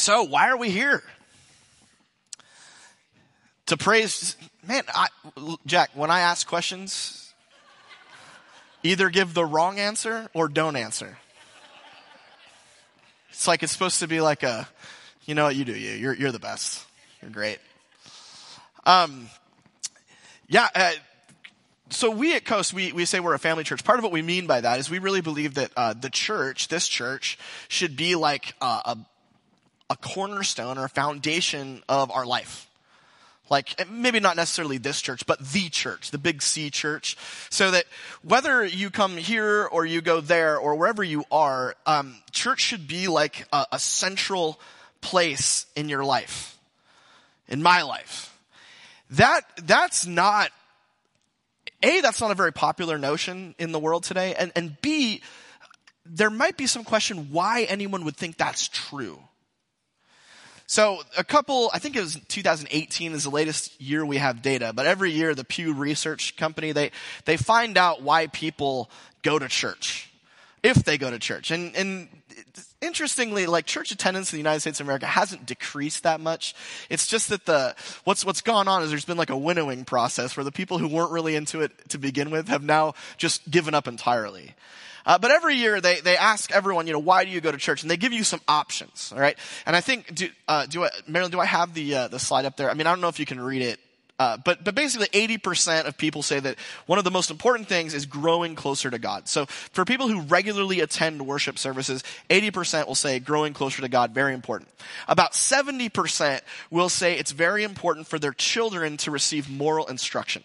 So, why are we here? To praise, man, I, Jack, when I ask questions, either give the wrong answer or don't answer. It's like it's supposed to be like a, you know what, you do you. You're, you're the best. You're great. Um, yeah, uh, so we at Coast, we, we say we're a family church. Part of what we mean by that is we really believe that uh, the church, this church, should be like uh, a, a cornerstone or a foundation of our life. Like, maybe not necessarily this church, but the church, the big C church. So that whether you come here or you go there or wherever you are, um, church should be like a, a central place in your life. In my life. That, that's not, A, that's not a very popular notion in the world today. And, and B, there might be some question why anyone would think that's true. So a couple, I think it was 2018 is the latest year we have data, but every year the Pew Research Company, they, they find out why people go to church. If they go to church. And, and interestingly, like church attendance in the United States of America hasn't decreased that much. It's just that the, what's, what's gone on is there's been like a winnowing process where the people who weren't really into it to begin with have now just given up entirely. Uh, but every year they, they ask everyone, you know, why do you go to church? And they give you some options, all right? And I think, do, uh, do I, Marilyn, do I have the, uh, the slide up there? I mean, I don't know if you can read it. Uh, but, but basically 80% of people say that one of the most important things is growing closer to God. So for people who regularly attend worship services, 80% will say growing closer to God, very important. About 70% will say it's very important for their children to receive moral instruction.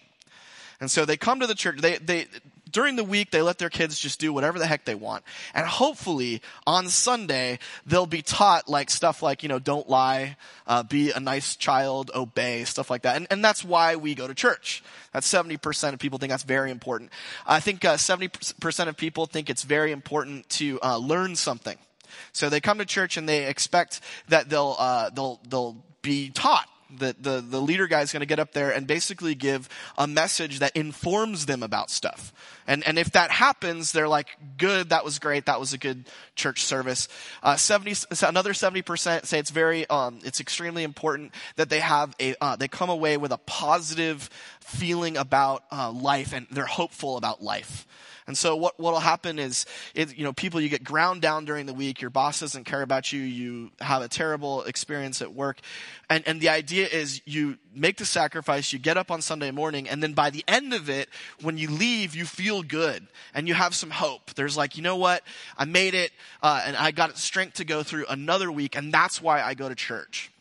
And so they come to the church, they, they, during the week, they let their kids just do whatever the heck they want. And hopefully on Sunday, they'll be taught like stuff like, you know, don't lie, uh, be a nice child, obey, stuff like that. And, and that's why we go to church. That's 70% of people think that's very important. I think uh, 70% of people think it's very important to uh, learn something. So they come to church and they expect that they'll, uh, they'll, they'll be taught the, the, the leader guy is going to get up there and basically give a message that informs them about stuff. And, and if that happens, they're like, good, that was great, that was a good church service. Uh, 70, another 70% say it's very, um, it's extremely important that they have a, uh, they come away with a positive feeling about uh, life and they're hopeful about life. And so what what'll happen is, you know, people you get ground down during the week. Your boss doesn't care about you. You have a terrible experience at work, and and the idea is you make the sacrifice. You get up on Sunday morning, and then by the end of it, when you leave, you feel good and you have some hope. There's like, you know what, I made it, uh, and I got strength to go through another week, and that's why I go to church.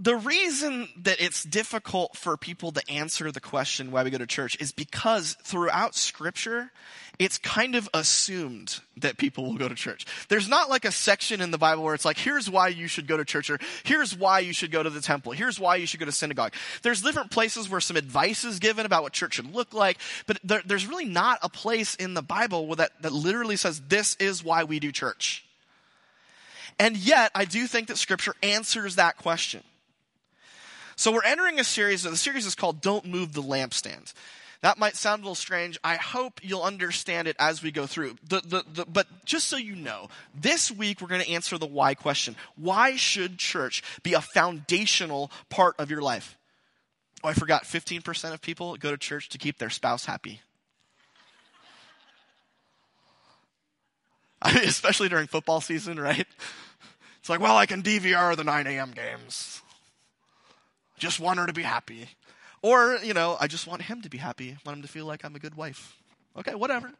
The reason that it's difficult for people to answer the question why we go to church is because throughout scripture, it's kind of assumed that people will go to church. There's not like a section in the Bible where it's like, here's why you should go to church or here's why you should go to the temple. Here's why you should go to synagogue. There's different places where some advice is given about what church should look like, but there, there's really not a place in the Bible that, that literally says this is why we do church. And yet, I do think that scripture answers that question. So we're entering a series, the series is called Don't Move the Lampstand. That might sound a little strange. I hope you'll understand it as we go through. The, the, the, but just so you know, this week we're going to answer the why question. Why should church be a foundational part of your life? Oh, I forgot 15% of people go to church to keep their spouse happy. I mean, especially during football season, right? It's like, well, I can DVR the 9 a.m. games. Just want her to be happy. Or, you know, I just want him to be happy. I want him to feel like I'm a good wife. Okay, whatever.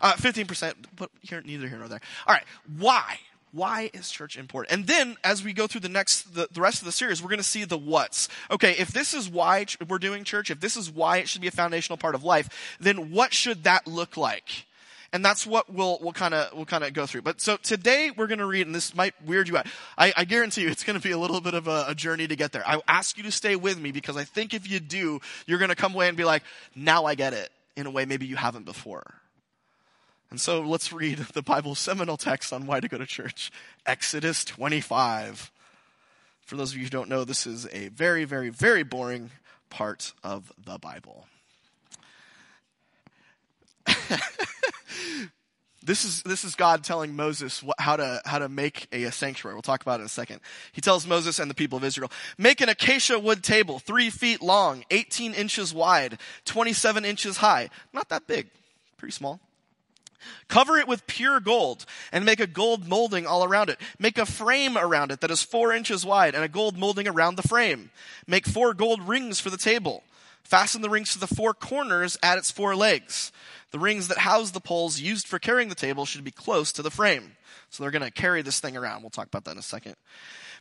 Uh, 15%, but here, neither here nor there. All right, why? Why is church important? And then, as we go through the next, the, the rest of the series, we're going to see the what's. Okay, if this is why ch- we're doing church, if this is why it should be a foundational part of life, then what should that look like? And that's what we'll we'll kind of we'll kind of go through. But so today we're going to read, and this might weird you out. I, I guarantee you, it's going to be a little bit of a, a, journey to get there. I ask you to stay with me because I think if you do, you're going to come away and be like, "Now I get it." In a way, maybe you haven't before. And so let's read the Bible's seminal text on why to go to church, Exodus 25. For those of you who don't know, this is a very, very, very boring part of the Bible. this is this is God telling Moses what, how to how to make a, a, sanctuary. We'll talk about it in a second. He tells Moses and the people of Israel, make an acacia wood table, three feet long, eighteen inches wide, twenty-seven inches high. Not that big, pretty small. Cover it with pure gold and make a gold molding all around it. Make a frame around it that is four inches wide and a gold molding around the frame. Make four gold rings for the table. Fasten the rings to the four corners at its four legs. The rings that house the poles used for carrying the table should be close to the frame. So they're going to carry this thing around. We'll talk about that in a second.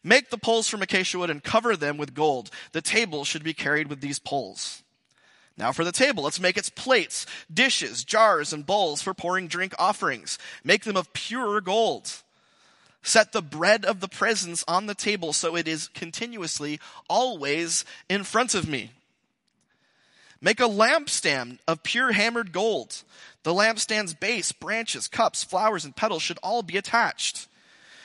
Make the poles from acacia wood and cover them with gold. The table should be carried with these poles. Now for the table, let's make its plates, dishes, jars, and bowls for pouring drink offerings. Make them of pure gold. Set the bread of the presence on the table so it is continuously, always in front of me. Make a lampstand of pure hammered gold. The lampstand's base, branches, cups, flowers, and petals should all be attached.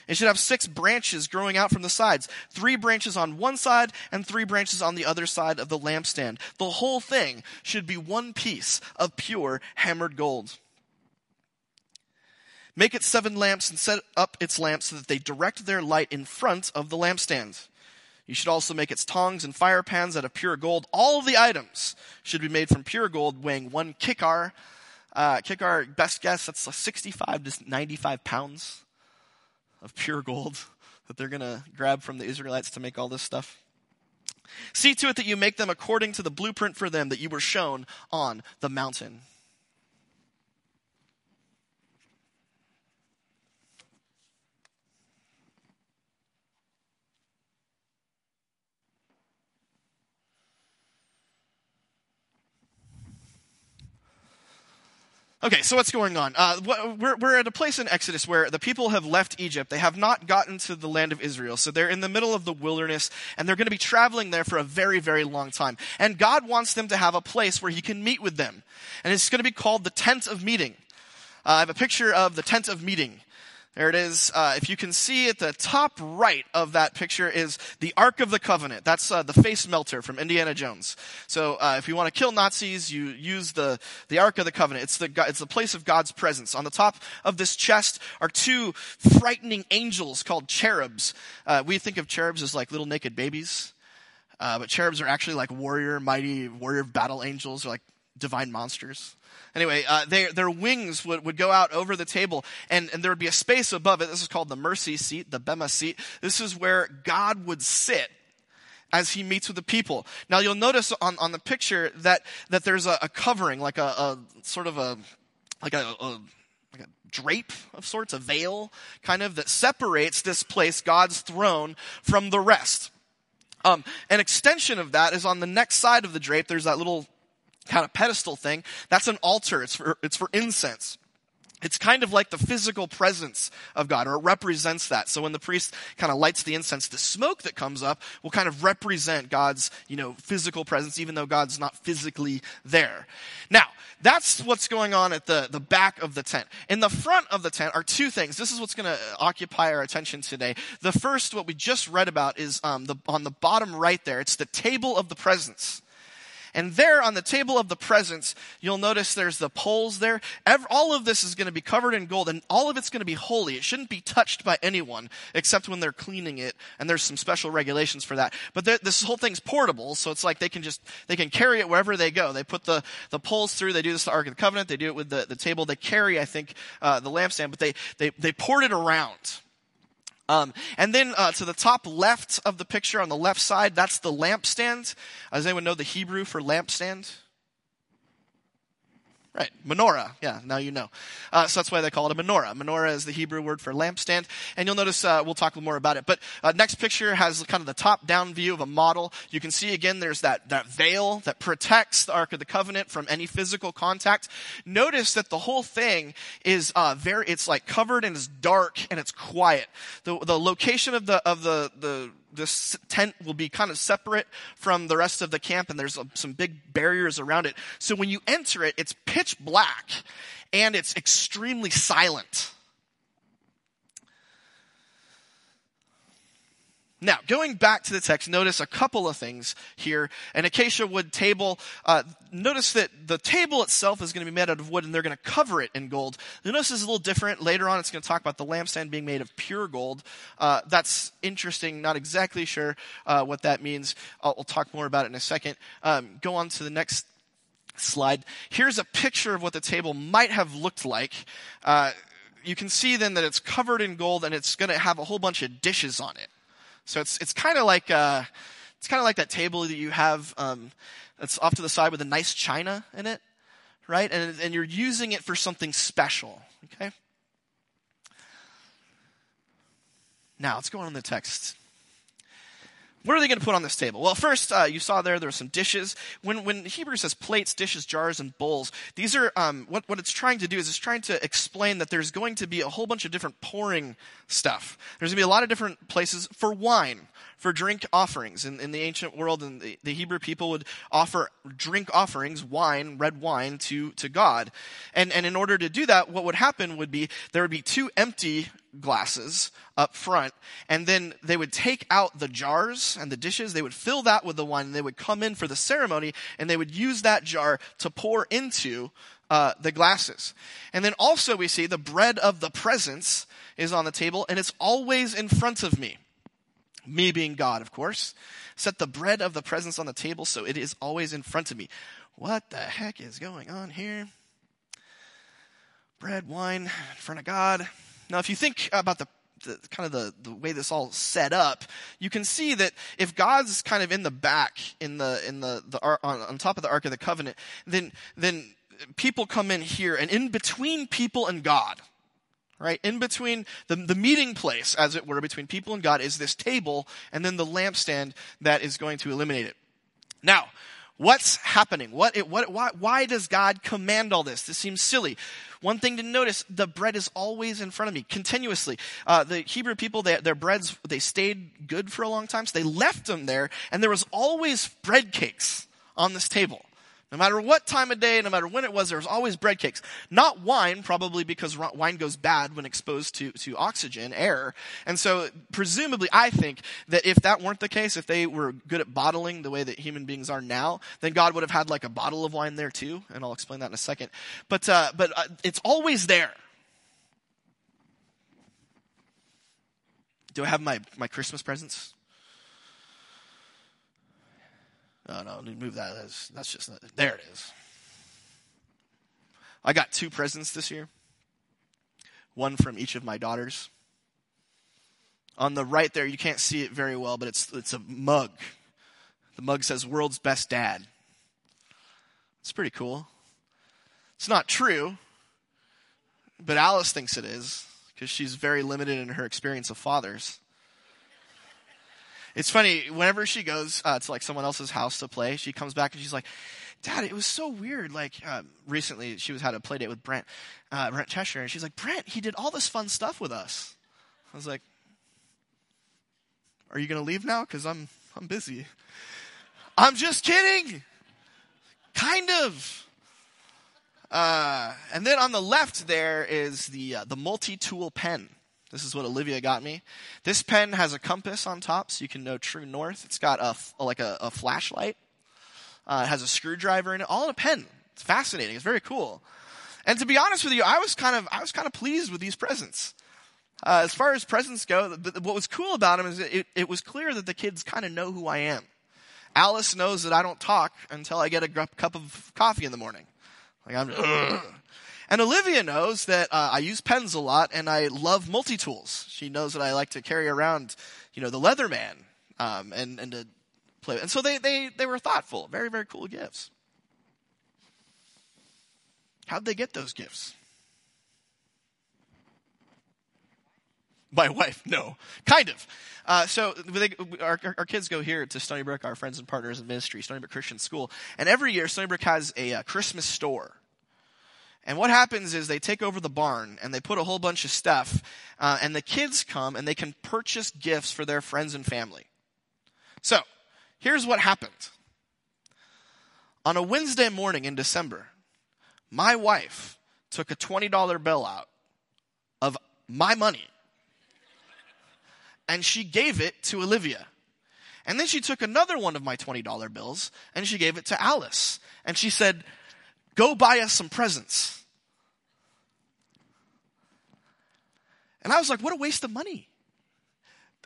It should have six branches growing out from the sides, three branches on one side and three branches on the other side of the lampstand. The whole thing should be one piece of pure hammered gold. Make it seven lamps and set up its lamps so that they direct their light in front of the lampstand. You should also make its tongs and fire pans out of pure gold. All of the items should be made from pure gold, weighing one kikar. Uh, kikar, best guess, that's 65 to 95 pounds of pure gold that they're going to grab from the Israelites to make all this stuff. See to it that you make them according to the blueprint for them that you were shown on the mountain. Okay, so what's going on? Uh, we're, we're at a place in Exodus where the people have left Egypt. They have not gotten to the land of Israel. So they're in the middle of the wilderness and they're going to be traveling there for a very, very long time. And God wants them to have a place where He can meet with them. And it's going to be called the tent of meeting. Uh, I have a picture of the tent of meeting. There it is. Uh, if you can see at the top right of that picture is the Ark of the Covenant. That's uh, the face melter from Indiana Jones. So uh, if you want to kill Nazis, you use the, the Ark of the Covenant. It's the, it's the place of God's presence. On the top of this chest are two frightening angels called cherubs. Uh, we think of cherubs as like little naked babies. Uh, but cherubs are actually like warrior, mighty warrior battle angels, or like divine monsters. Anyway, uh, they, their wings would, would go out over the table, and, and there would be a space above it. This is called the mercy seat, the Bema seat. This is where God would sit as he meets with the people. Now you'll notice on, on the picture that, that there's a, a covering, like a, a, sort of a, like a, a, like a drape of sorts, a veil kind of that separates this place, God's throne, from the rest. Um, an extension of that is on the next side of the drape. There's that little kind of pedestal thing. That's an altar. It's for, it's for incense. It's kind of like the physical presence of God, or it represents that. So when the priest kind of lights the incense, the smoke that comes up will kind of represent God's, you know, physical presence, even though God's not physically there. Now, that's what's going on at the, the back of the tent. In the front of the tent are two things. This is what's going to occupy our attention today. The first, what we just read about, is um, the, on the bottom right there. It's the table of the presence. And there on the table of the presence, you'll notice there's the poles there. all of this is going to be covered in gold and all of it's going to be holy. It shouldn't be touched by anyone except when they're cleaning it. And there's some special regulations for that. But this whole thing's portable. So it's like they can just, they can carry it wherever they go. They put the, the poles through. They do this to the Ark of the Covenant. They do it with the, the table. They carry, I think, uh, the lampstand, but they, they, they poured it around. Um, and then uh, to the top left of the picture on the left side, that's the lampstand. Does anyone know the Hebrew for lampstand? Right, menorah. Yeah, now you know. Uh, so that's why they call it a menorah. Menorah is the Hebrew word for lampstand. And you'll notice, uh, we'll talk more about it. But uh, next picture has kind of the top-down view of a model. You can see again, there's that, that veil that protects the Ark of the Covenant from any physical contact. Notice that the whole thing is uh, very, it's like covered and it's dark and it's quiet. The, the location of the, of the, the this tent will be kind of separate from the rest of the camp and there's uh, some big barriers around it. So when you enter it, it's pitch black and it's extremely silent. Now, going back to the text, notice a couple of things here. An acacia wood table, uh, notice that the table itself is going to be made out of wood and they're going to cover it in gold. You'll notice it's a little different. Later on, it's going to talk about the lampstand being made of pure gold. Uh, that's interesting. Not exactly sure uh, what that means. I'll, I'll, talk more about it in a second. Um, go on to the next slide. Here's a picture of what the table might have looked like. Uh, you can see then that it's covered in gold and it's going to have a whole bunch of dishes on it. So it's it's kind of like uh, it's kind of like that table that you have um, that's off to the side with a nice china in it, right? And and you're using it for something special. Okay. Now let's go on in the text. What are they going to put on this table? Well, first, uh, you saw there, there are some dishes. When, when Hebrew says plates, dishes, jars, and bowls, these are, um, what, what it's trying to do is it's trying to explain that there's going to be a whole bunch of different pouring stuff. There's going to be a lot of different places for wine, for drink offerings. In, in the ancient world, and the, the Hebrew people would offer drink offerings, wine, red wine, to, to God. And, and in order to do that, what would happen would be there would be two empty glasses up front, and then they would take out the jars and the dishes, they would fill that with the wine, and they would come in for the ceremony, and they would use that jar to pour into uh, the glasses. And then also we see the bread of the presence is on the table, and it's always in front of me. Me being God, of course. Set the bread of the presence on the table so it is always in front of me. What the heck is going on here? Bread, wine, in front of God. Now, if you think about the, the kind of the, the way this all set up, you can see that if God's kind of in the back, in the in the, the on, on top of the Ark of the Covenant, then then people come in here, and in between people and God, right? In between the, the meeting place, as it were, between people and God is this table and then the lampstand that is going to illuminate it. Now, what's happening? What, what, why, why does God command all this? This seems silly. One thing to notice, the bread is always in front of me, continuously. Uh, the Hebrew people, they, their breads, they stayed good for a long time, so they left them there, and there was always bread cakes on this table. No matter what time of day, no matter when it was, there was always bread cakes. Not wine, probably because wine goes bad when exposed to, to oxygen, air. And so, presumably, I think that if that weren't the case, if they were good at bottling the way that human beings are now, then God would have had like a bottle of wine there too. And I'll explain that in a second. But, uh, but uh, it's always there. Do I have my, my Christmas presents? No, no, move that. That's, that's just, there it is. I got two presents this year. One from each of my daughters. On the right there, you can't see it very well, but it's, it's a mug. The mug says, World's Best Dad. It's pretty cool. It's not true, but Alice thinks it is because she's very limited in her experience of fathers. It's funny, whenever she goes uh, to like someone else's house to play, she comes back and she's like, Dad, it was so weird. Like, uh, recently she was had a play date with Brent, uh, Brent Cheshire, and she's like, Brent, he did all this fun stuff with us. I was like, Are you to leave now? Because I'm, I'm busy. I'm just kidding. Kind of. Uh, and then on the left there is the uh, the multi-tool pen. This is what Olivia got me. This pen has a compass on top so you can know true north. It's got a, like a, a flashlight. Uh, it has a screwdriver in it, all in a pen. It's fascinating. It's very cool. And to be honest with you, I was kind of, I was kind of pleased with these presents. Uh, as far as presents go, what was cool about them is it, it was clear that the kids kind of know who I am. Alice knows that I don't talk until I get a cup of coffee in the morning. Like I'm, and Olivia knows that uh, I use pens a lot and I love multi-tools. She knows that I like to carry around, you know, the Leatherman, um, and, and to play. And so they, they, they were thoughtful. Very, very cool gifts. How'd they get those gifts? My wife, no, kind of. Uh, so they, our, our, kids go here to Stony Brook, our friends and partners in ministry, Stony Brook Christian School, and every year Stony Brook has a, a Christmas store and what happens is they take over the barn and they put a whole bunch of stuff, uh, and the kids come and they can purchase gifts for their friends and family. So, here's what happened. On a Wednesday morning in December, my wife took a $20 bill out of my money and she gave it to Olivia. And then she took another one of my $20 bills and she gave it to Alice. And she said, Go buy us some presents. And I was like, What a waste of money.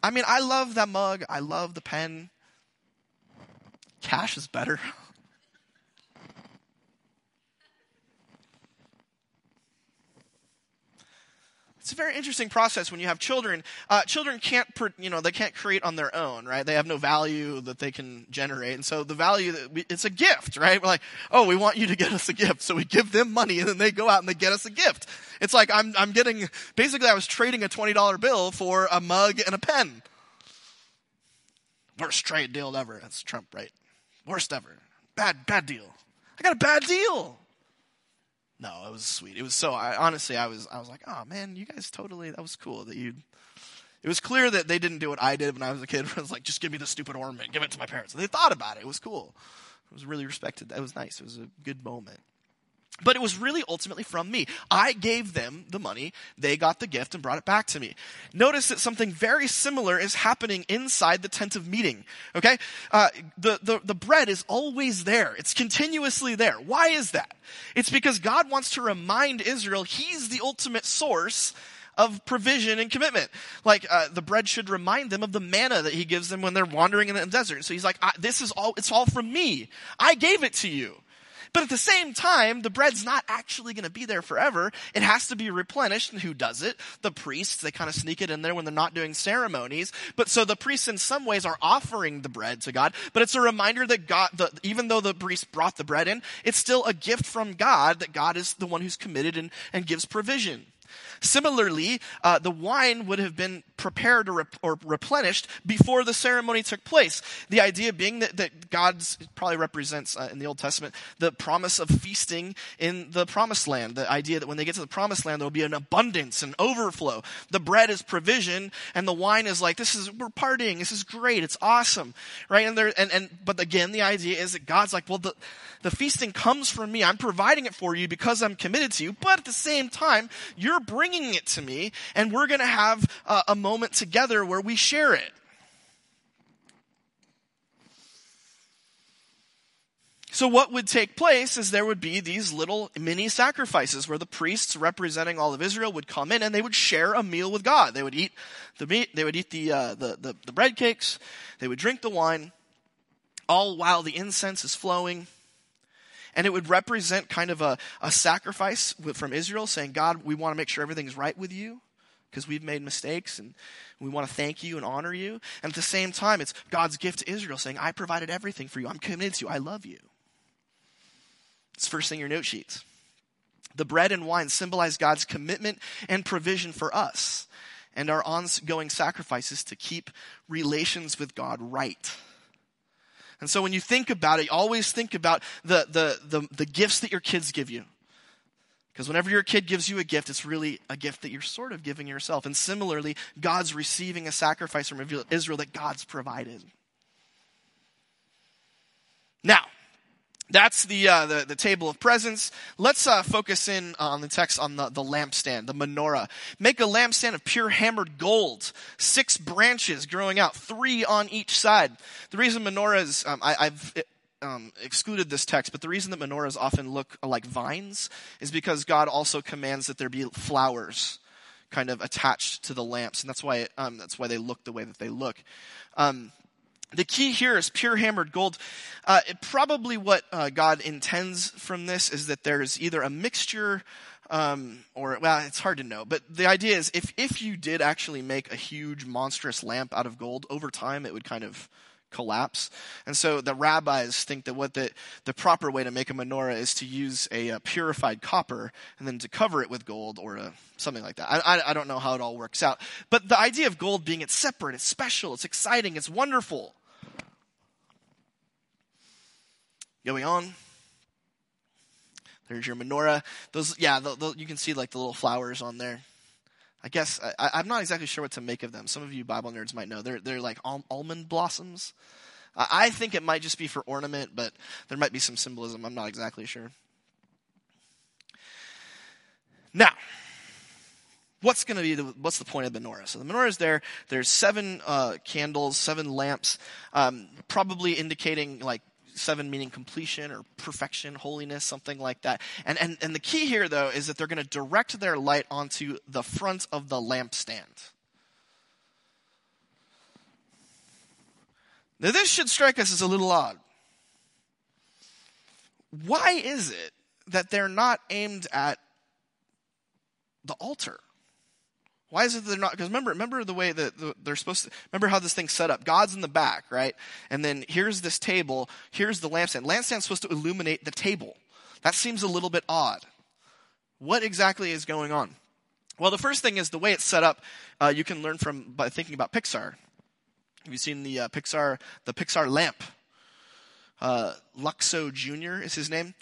I mean, I love that mug. I love the pen. Cash is better. It's a very interesting process when you have children. Uh, children can't, you know, they can't create on their own, right? They have no value that they can generate, and so the value that we, it's a gift, right? We're like, oh, we want you to get us a gift, so we give them money, and then they go out and they get us a gift. It's like I'm, I'm getting, basically, I was trading a twenty dollar bill for a mug and a pen. Worst trade deal ever. That's Trump, right? Worst ever. Bad, bad deal. I got a bad deal. No, it was sweet. It was so. I honestly, I was, I was like, oh man, you guys totally. That was cool that you. It was clear that they didn't do what I did when I was a kid. I was like, just give me the stupid ornament, give it to my parents. And they thought about it. It was cool. It was really respected. It was nice. It was a good moment. But it was really ultimately from me. I gave them the money, they got the gift and brought it back to me. Notice that something very similar is happening inside the tent of meeting. Okay? Uh, the, the, the bread is always there. It's continuously there. Why is that? It's because God wants to remind Israel He's the ultimate source of provision and commitment. Like uh, the bread should remind them of the manna that he gives them when they're wandering in the desert. So he's like, "This is all. It's all from me. I gave it to you." But at the same time, the bread's not actually going to be there forever. It has to be replenished. And who does it? The priests. They kind of sneak it in there when they're not doing ceremonies. But so the priests in some ways are offering the bread to God. But it's a reminder that God, the, even though the priest brought the bread in, it's still a gift from God that God is the one who's committed and, and gives provision. Similarly, uh, the wine would have been prepared or, rep- or, replenished before the ceremony took place. The idea being that, that God's probably represents uh, in the Old Testament the promise of feasting in the promised land. The idea that when they get to the promised land, there will be an abundance and overflow. The bread is provision, and the wine is like, this is, we're partying. This is great. It's awesome. Right? And there, and, and, but again, the idea is that God's like, well, the, the feasting comes from me. I'm providing it for you because I'm committed to you. But at the same time, you're bringing it to me, and we're going to have a, a moment together where we share it. So, what would take place is there would be these little mini sacrifices where the priests representing all of Israel would come in and they would share a meal with God. They would eat the meat, they would eat the, uh, the, the, the bread cakes, they would drink the wine, all while the incense is flowing and it would represent kind of a, a sacrifice from Israel saying, God, we want to make sure everything's right with you because we've made mistakes and we want to thank you and honor you. And at the same time, it's God's gift to Israel saying, I provided everything for you. I'm committed to you. I love you. It's first thing your note sheets. The bread and wine symbolize God's commitment and provision for us and our ongoing sacrifices to keep relations with God right. And so when you think about it, always think about the, the, the, the gifts that your kids give you. Because whenever your kid gives you a gift, it's really a gift that you're sort of giving yourself. And similarly, God's receiving a sacrifice from Israel that God's provided. Now, that's the, uh, the, the table of presents. Let's uh, focus in on the text on the, the lampstand, the menorah. Make a lampstand of pure hammered gold, six branches growing out, three on each side. The reason menorahs, um, I, have um, excluded this text, but the reason that menorahs often look like vines is because God also commands that there be flowers kind of attached to the lamps, and that's why um, that's why they look the way that they look. Um, the key here is pure hammered gold. Uh, probably what uh, God intends from this is that there's either a mixture um, or well, it's hard to know. But the idea is, if if you did actually make a huge monstrous lamp out of gold, over time it would kind of collapse. And so the rabbis think that what the, the proper way to make a menorah is to use a, a purified copper and then to cover it with gold or a, something like that. I, I, I don't know how it all works out. But the idea of gold being it's separate, it's special, it's exciting, it's wonderful. Going on. There's your menorah. Those, yeah, the, the, you can see like the little flowers on there. I guess I, am not exactly sure what to make of them. Some of you Bible nerds might know. They're they're like al- almond blossoms. I think it might just be for ornament, but there might be some symbolism. I'm not exactly sure. Now, what's going to be the, what's the point of the menorah? So the menorah is there. There's seven uh, candles, seven lamps, um, probably indicating like seven meaning completion or perfection, holiness, something like that. And and and the key here though is that they're going to direct their light onto the front of the lampstand. Now this should strike us as a little odd. Why is it that they're not aimed at the altar? Why is it they're not? Because remember, remember the way that they're supposed to. Remember how this thing's set up. God's in the back, right? And then here's this table. Here's the lampstand. Lampstand's supposed to illuminate the table. That seems a little bit odd. What exactly is going on? Well, the first thing is the way it's set up. Uh, you can learn from by thinking about Pixar. Have you seen the uh, Pixar the Pixar lamp? Uh, Luxo Jr. is his name.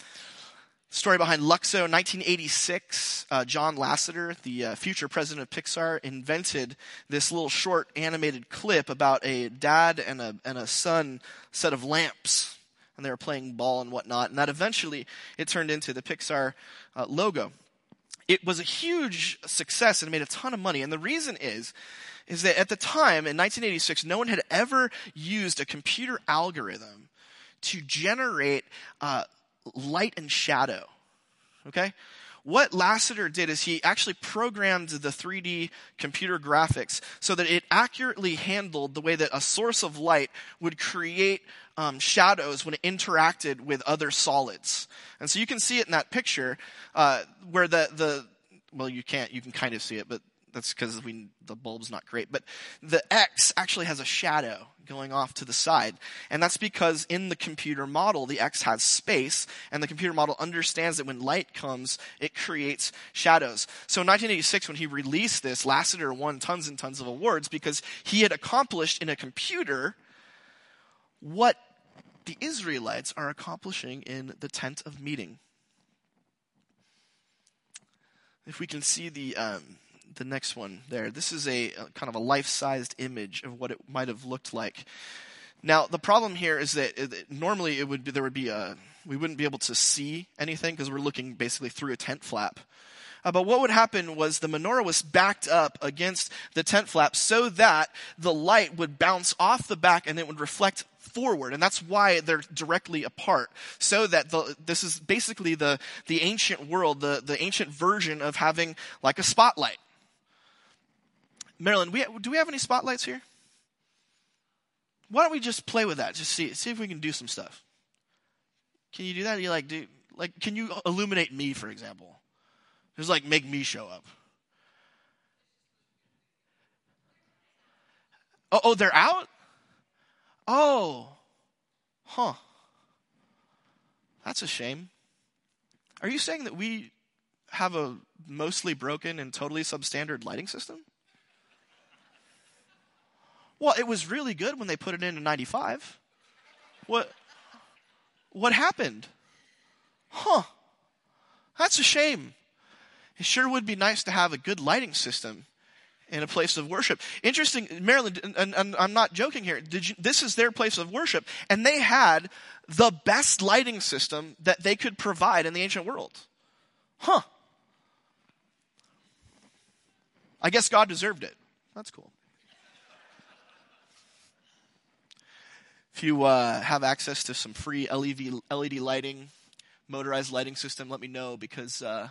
Story behind Luxo, 1986. Uh, John Lasseter, the uh, future president of Pixar, invented this little short animated clip about a dad and a, and a son set of lamps. And they were playing ball and whatnot. And that eventually it turned into the Pixar uh, logo. It was a huge success and made a ton of money. And the reason is, is that at the time in 1986, no one had ever used a computer algorithm to generate uh, light and shadow. Okay? What Lasseter did is he actually programmed the 3D computer graphics so that it accurately handled the way that a source of light would create um, shadows when it interacted with other solids. And so you can see it in that picture uh, where the, the, well, you can't, you can kind of see it, but that's because we the bulb's not great. But the X actually has a shadow going off to the side. And that's because in the computer model, the X has space, and the computer model understands that when light comes, it creates shadows. So in 1986, when he released this, Lasseter won tons and tons of awards because he had accomplished in a computer what the Israelites are accomplishing in the tent of meeting. If we can see the um, the next one there. This is a, a kind of a life-sized image of what it might have looked like. Now, the problem here is that it, normally it would be, there would be a, we wouldn't be able to see anything because we're looking basically through a tent flap. Uh, but what would happen was the menorah was backed up against the tent flap so that the light would bounce off the back and it would reflect forward. And that's why they're directly apart. So that the, this is basically the, the ancient world, the, the ancient version of having like a spotlight. Marilyn, we, do we have any spotlights here? Why don't we just play with that? Just see, see if we can do some stuff. Can you do that? You like do like can you illuminate me, for example? Just like make me show up. Oh, oh, they're out? Oh. Huh. That's a shame. Are you saying that we have a mostly broken and totally substandard lighting system? Well, it was really good when they put it in in 95. What, what happened? Huh. That's a shame. It sure would be nice to have a good lighting system in a place of worship. Interesting, Marilyn, and, and I'm not joking here. You, this is their place of worship, and they had the best lighting system that they could provide in the ancient world. Huh. I guess God deserved it. That's cool. If you uh, have access to some free LED, LED lighting, motorized lighting system, let me know because uh,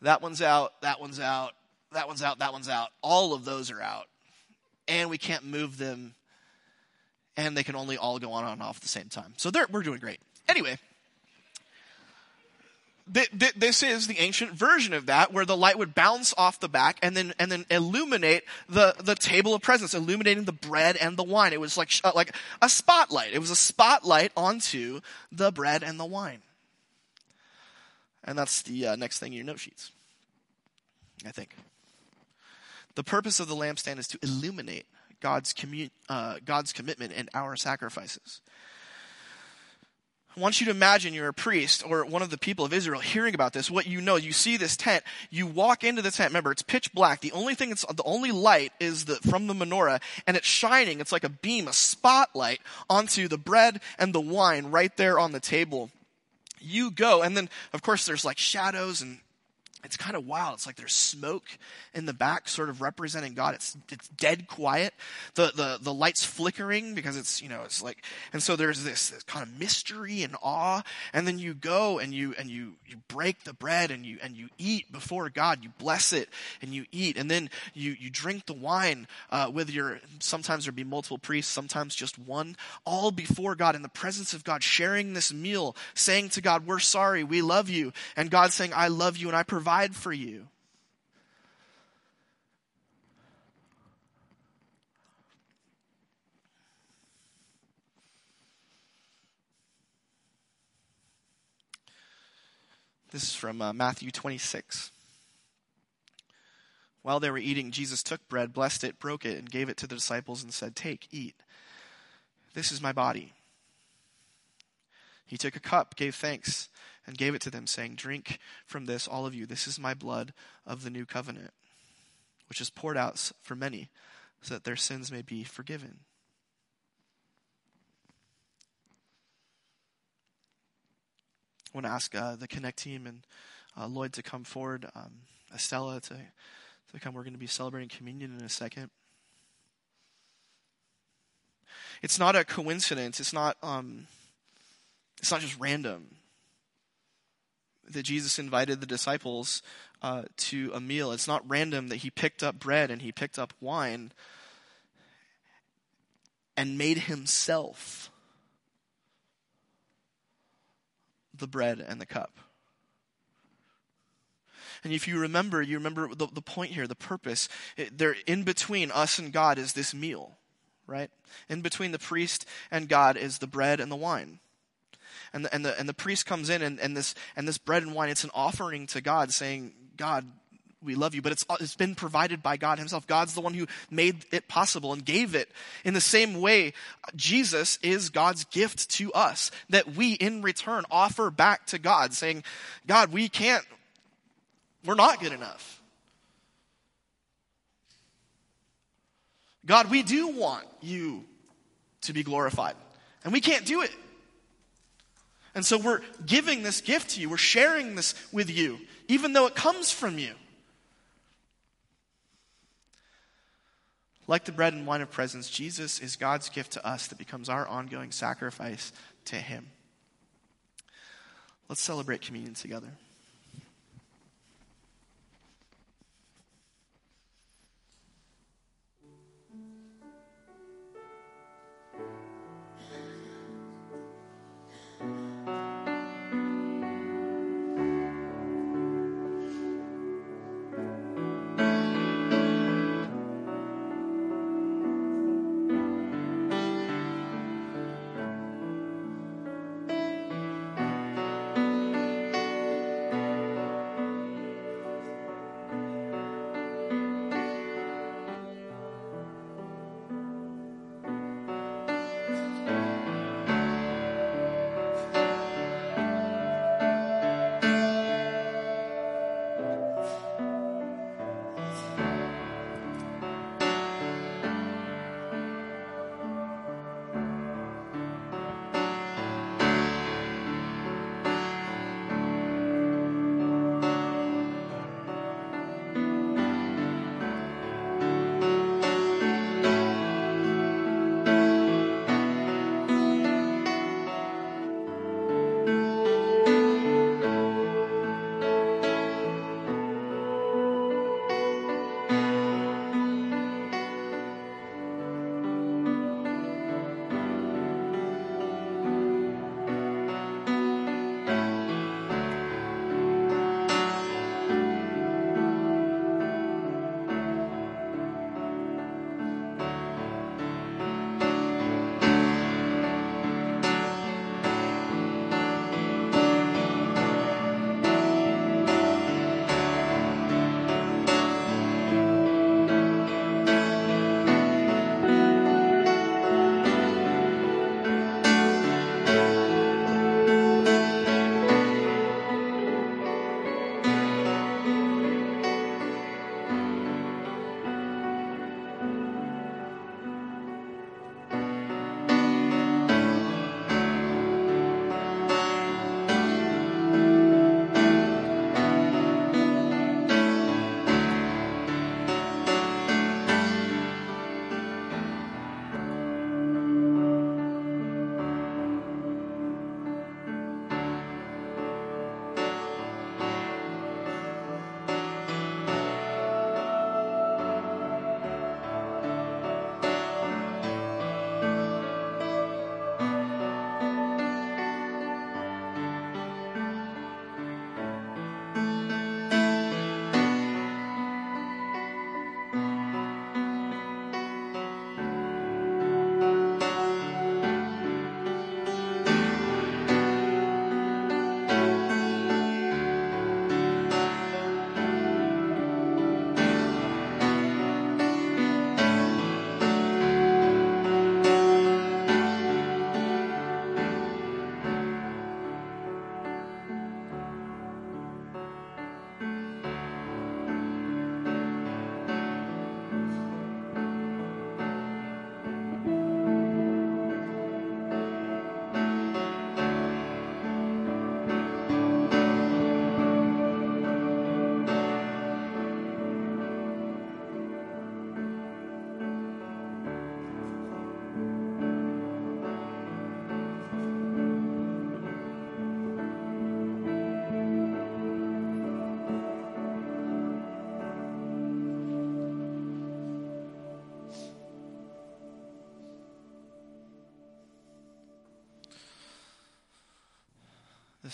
that one's out, that one's out, that one's out, that one's out. All of those are out. And we can't move them. And they can only all go on and off at the same time. So we're doing great. Anyway, this is the ancient version of that where the light would bounce off the back and then and then illuminate the the table of presence illuminating the bread and the wine. It was like uh, like a spotlight. It was a spotlight onto the bread and the wine. And that's the uh, next thing in your note sheets i think. The purpose of the lampstand is to illuminate god's uh, god's commitment and our sacrifices I want you to imagine you're a priest or one of the people of Israel hearing about this. What you know, you see this tent, you walk into the tent. Remember, it's pitch black. The only thing that's, the only light is the, from the menorah and it's shining. It's like a beam, a spotlight onto the bread and the wine right there on the table. You go, and then, of course, there's like shadows and it's kind of wild. It's like there's smoke in the back, sort of representing God. It's it's dead quiet. The the the lights flickering because it's you know it's like, and so there's this, this kind of mystery and awe. And then you go and you and you you break the bread and you and you eat before God. You bless it and you eat, and then you you drink the wine uh, with your. Sometimes there'd be multiple priests, sometimes just one, all before God in the presence of God, sharing this meal, saying to God, "We're sorry, we love you," and God saying, "I love you and I provide." For you. This is from uh, Matthew 26. While they were eating, Jesus took bread, blessed it, broke it, and gave it to the disciples and said, Take, eat. This is my body. He took a cup, gave thanks, and gave it to them, saying, Drink from this, all of you. This is my blood of the new covenant, which is poured out for many, so that their sins may be forgiven. I want to ask uh, the Connect team and uh, Lloyd to come forward, um, Estella to, to come. We're going to be celebrating communion in a second. It's not a coincidence. It's not. Um, it's not just random that Jesus invited the disciples uh, to a meal. It's not random that he picked up bread and he picked up wine and made himself the bread and the cup. And if you remember, you remember the, the point here, the purpose. It, there, in between us and God is this meal, right? In between the priest and God is the bread and the wine and the, and the, and the priest comes in and, and this, and this bread and wine, it's an offering to God saying, God, we love you, but it's, it's been provided by God himself. God's the one who made it possible and gave it. In the same way, Jesus is God's gift to us that we in return offer back to God saying, God, we can't, we're not good enough. God, we do want you to be glorified. And we can't do it. And so we're giving this gift to you. We're sharing this with you, even though it comes from you. Like the bread and wine of presence, Jesus is God's gift to us that becomes our ongoing sacrifice to Him. Let's celebrate communion together.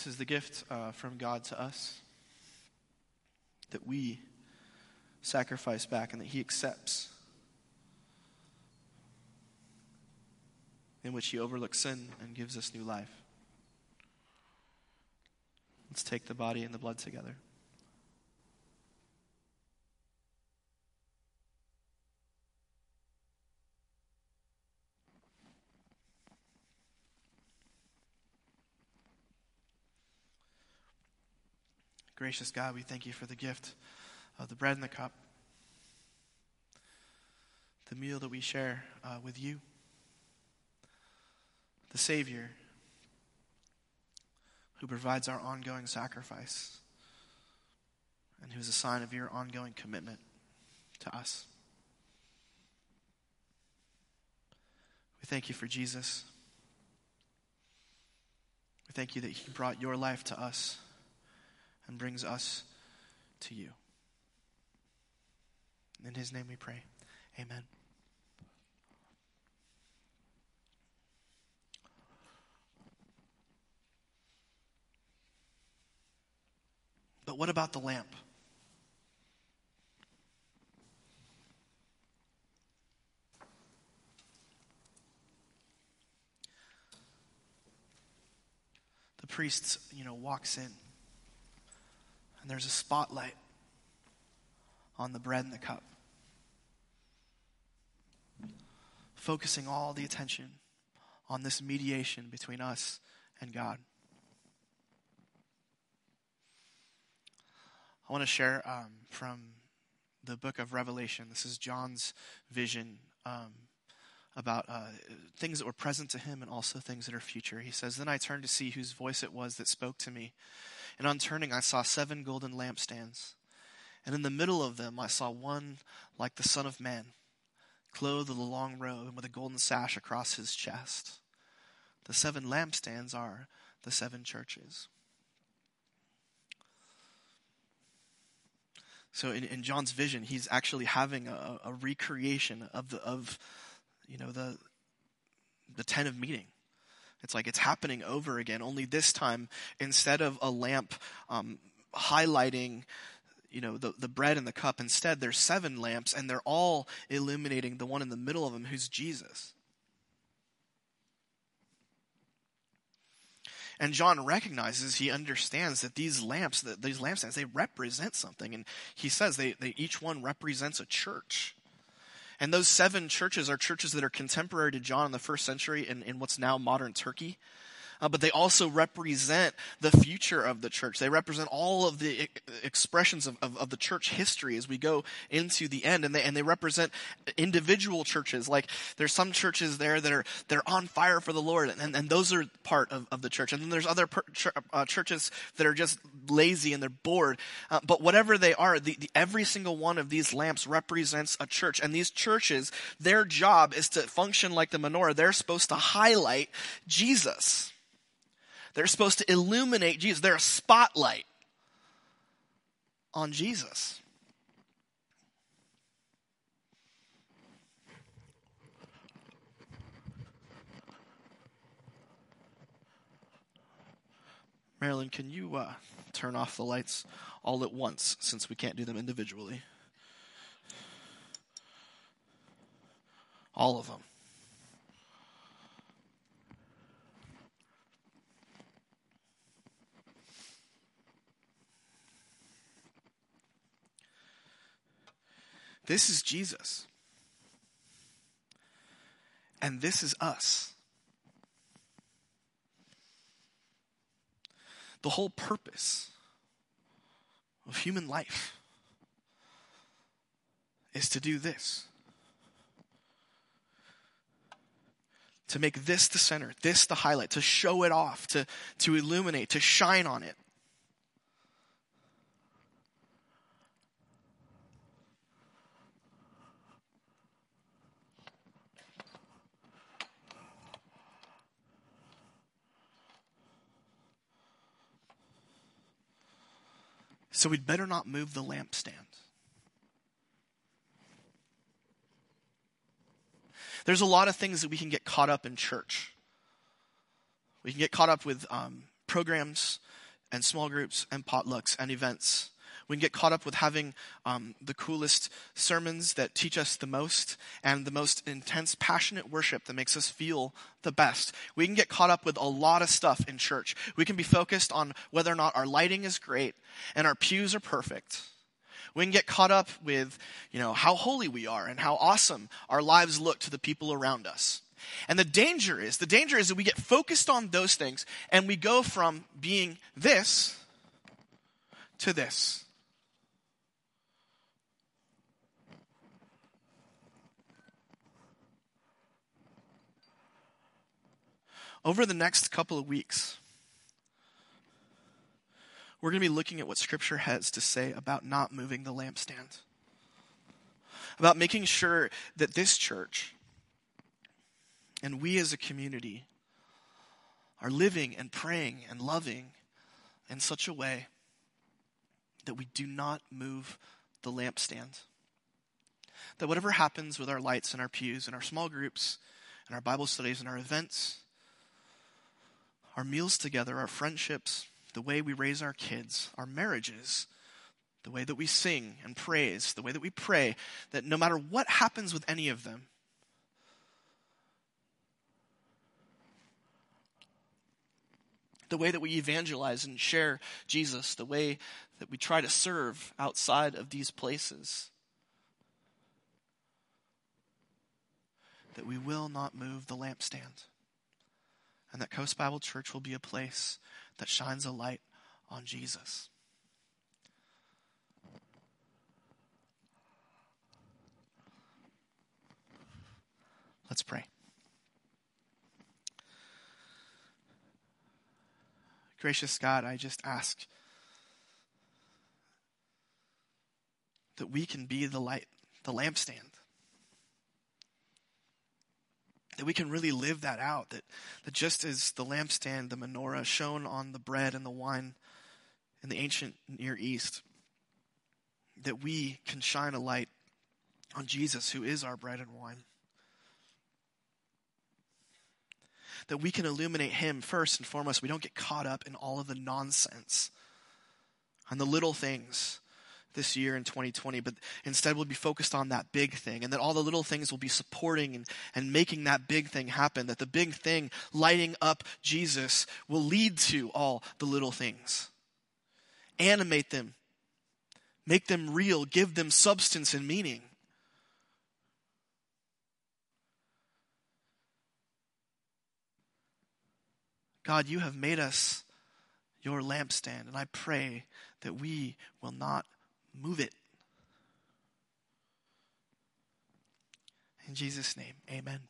This is the gift uh, from God to us that we sacrifice back and that He accepts, in which He overlooks sin and gives us new life. Let's take the body and the blood together. Gracious God, we thank you for the gift of the bread and the cup, the meal that we share uh, with you, the Savior who provides our ongoing sacrifice and who is a sign of your ongoing commitment to us. We thank you for Jesus. We thank you that he brought your life to us and brings us to you. In his name we pray. Amen. But what about the lamp? The priest, you know, walks in and there's a spotlight on the bread and the cup, focusing all the attention on this mediation between us and God. I want to share um, from the book of Revelation. This is John's vision um, about uh, things that were present to him and also things that are future. He says, Then I turned to see whose voice it was that spoke to me. And on turning, I saw seven golden lampstands. And in the middle of them, I saw one like the Son of Man, clothed with a long robe and with a golden sash across his chest. The seven lampstands are the seven churches. So in, in John's vision, he's actually having a, a recreation of the of you know the the tent of meeting it's like it's happening over again, only this time, instead of a lamp um, highlighting you know the, the bread and the cup instead there's seven lamps and they're all illuminating the one in the middle of them who's jesus. And john recognizes he understands that these lamps that these lampstands they represent something. And he says they, they each one represents a church and those seven churches are churches that are contemporary to John in the first century in, in what's now modern Turkey uh, but they also represent the future of the church. They represent all of the expressions of, of, of, the church history as we go into the end, and they and they represent individual churches. Like there's some churches there that are they're on fire for the Lord, and, and those are part of, of the church. And then there's other per, ch- uh, churches that are just lazy and they're bored. Uh, but whatever they are, the, the, every single one of these lamps represents a church, and these churches, their job is to function like the menorah. They're supposed to highlight Jesus. They're supposed to illuminate Jesus. They're a spotlight on Jesus. Marilyn, can you uh, turn off the lights all at once since we can't do them individually? All of them. This is Jesus. And this is us. The whole purpose of human life is to do this. To make this the center, this the highlight, to show it off, to, to illuminate, to shine on it. So we'd better not move the lampstand. There's a lot of things that we can get caught up in church. We can get caught up with um, programs and small groups and potlucks and events. We can get caught up with having um, the coolest sermons that teach us the most and the most intense, passionate worship that makes us feel the best. We can get caught up with a lot of stuff in church. We can be focused on whether or not our lighting is great and our pews are perfect. We can get caught up with, you know, how holy we are and how awesome our lives look to the people around us. And the danger is, the danger is that we get focused on those things and we go from being this to this. Over the next couple of weeks, we're going to be looking at what Scripture has to say about not moving the lampstand, about making sure that this church and we as a community are living and praying and loving in such a way that we do not move the lampstand. That whatever happens with our lights and our pews and our small groups and our Bible studies and our events, our meals together, our friendships, the way we raise our kids, our marriages, the way that we sing and praise, the way that we pray, that no matter what happens with any of them, the way that we evangelize and share Jesus, the way that we try to serve outside of these places, that we will not move the lampstand and that Coast Bible Church will be a place that shines a light on Jesus. Let's pray. Gracious God, I just ask that we can be the light, the lampstand that we can really live that out. That, that just as the lampstand, the menorah shone on the bread and the wine in the ancient Near East, that we can shine a light on Jesus, who is our bread and wine. That we can illuminate him first and foremost. We don't get caught up in all of the nonsense and the little things this year in 2020, but instead we'll be focused on that big thing and that all the little things will be supporting and, and making that big thing happen. That the big thing, lighting up Jesus, will lead to all the little things. Animate them, make them real, give them substance and meaning. God, you have made us your lampstand, and I pray that we will not move it. In Jesus' name, amen.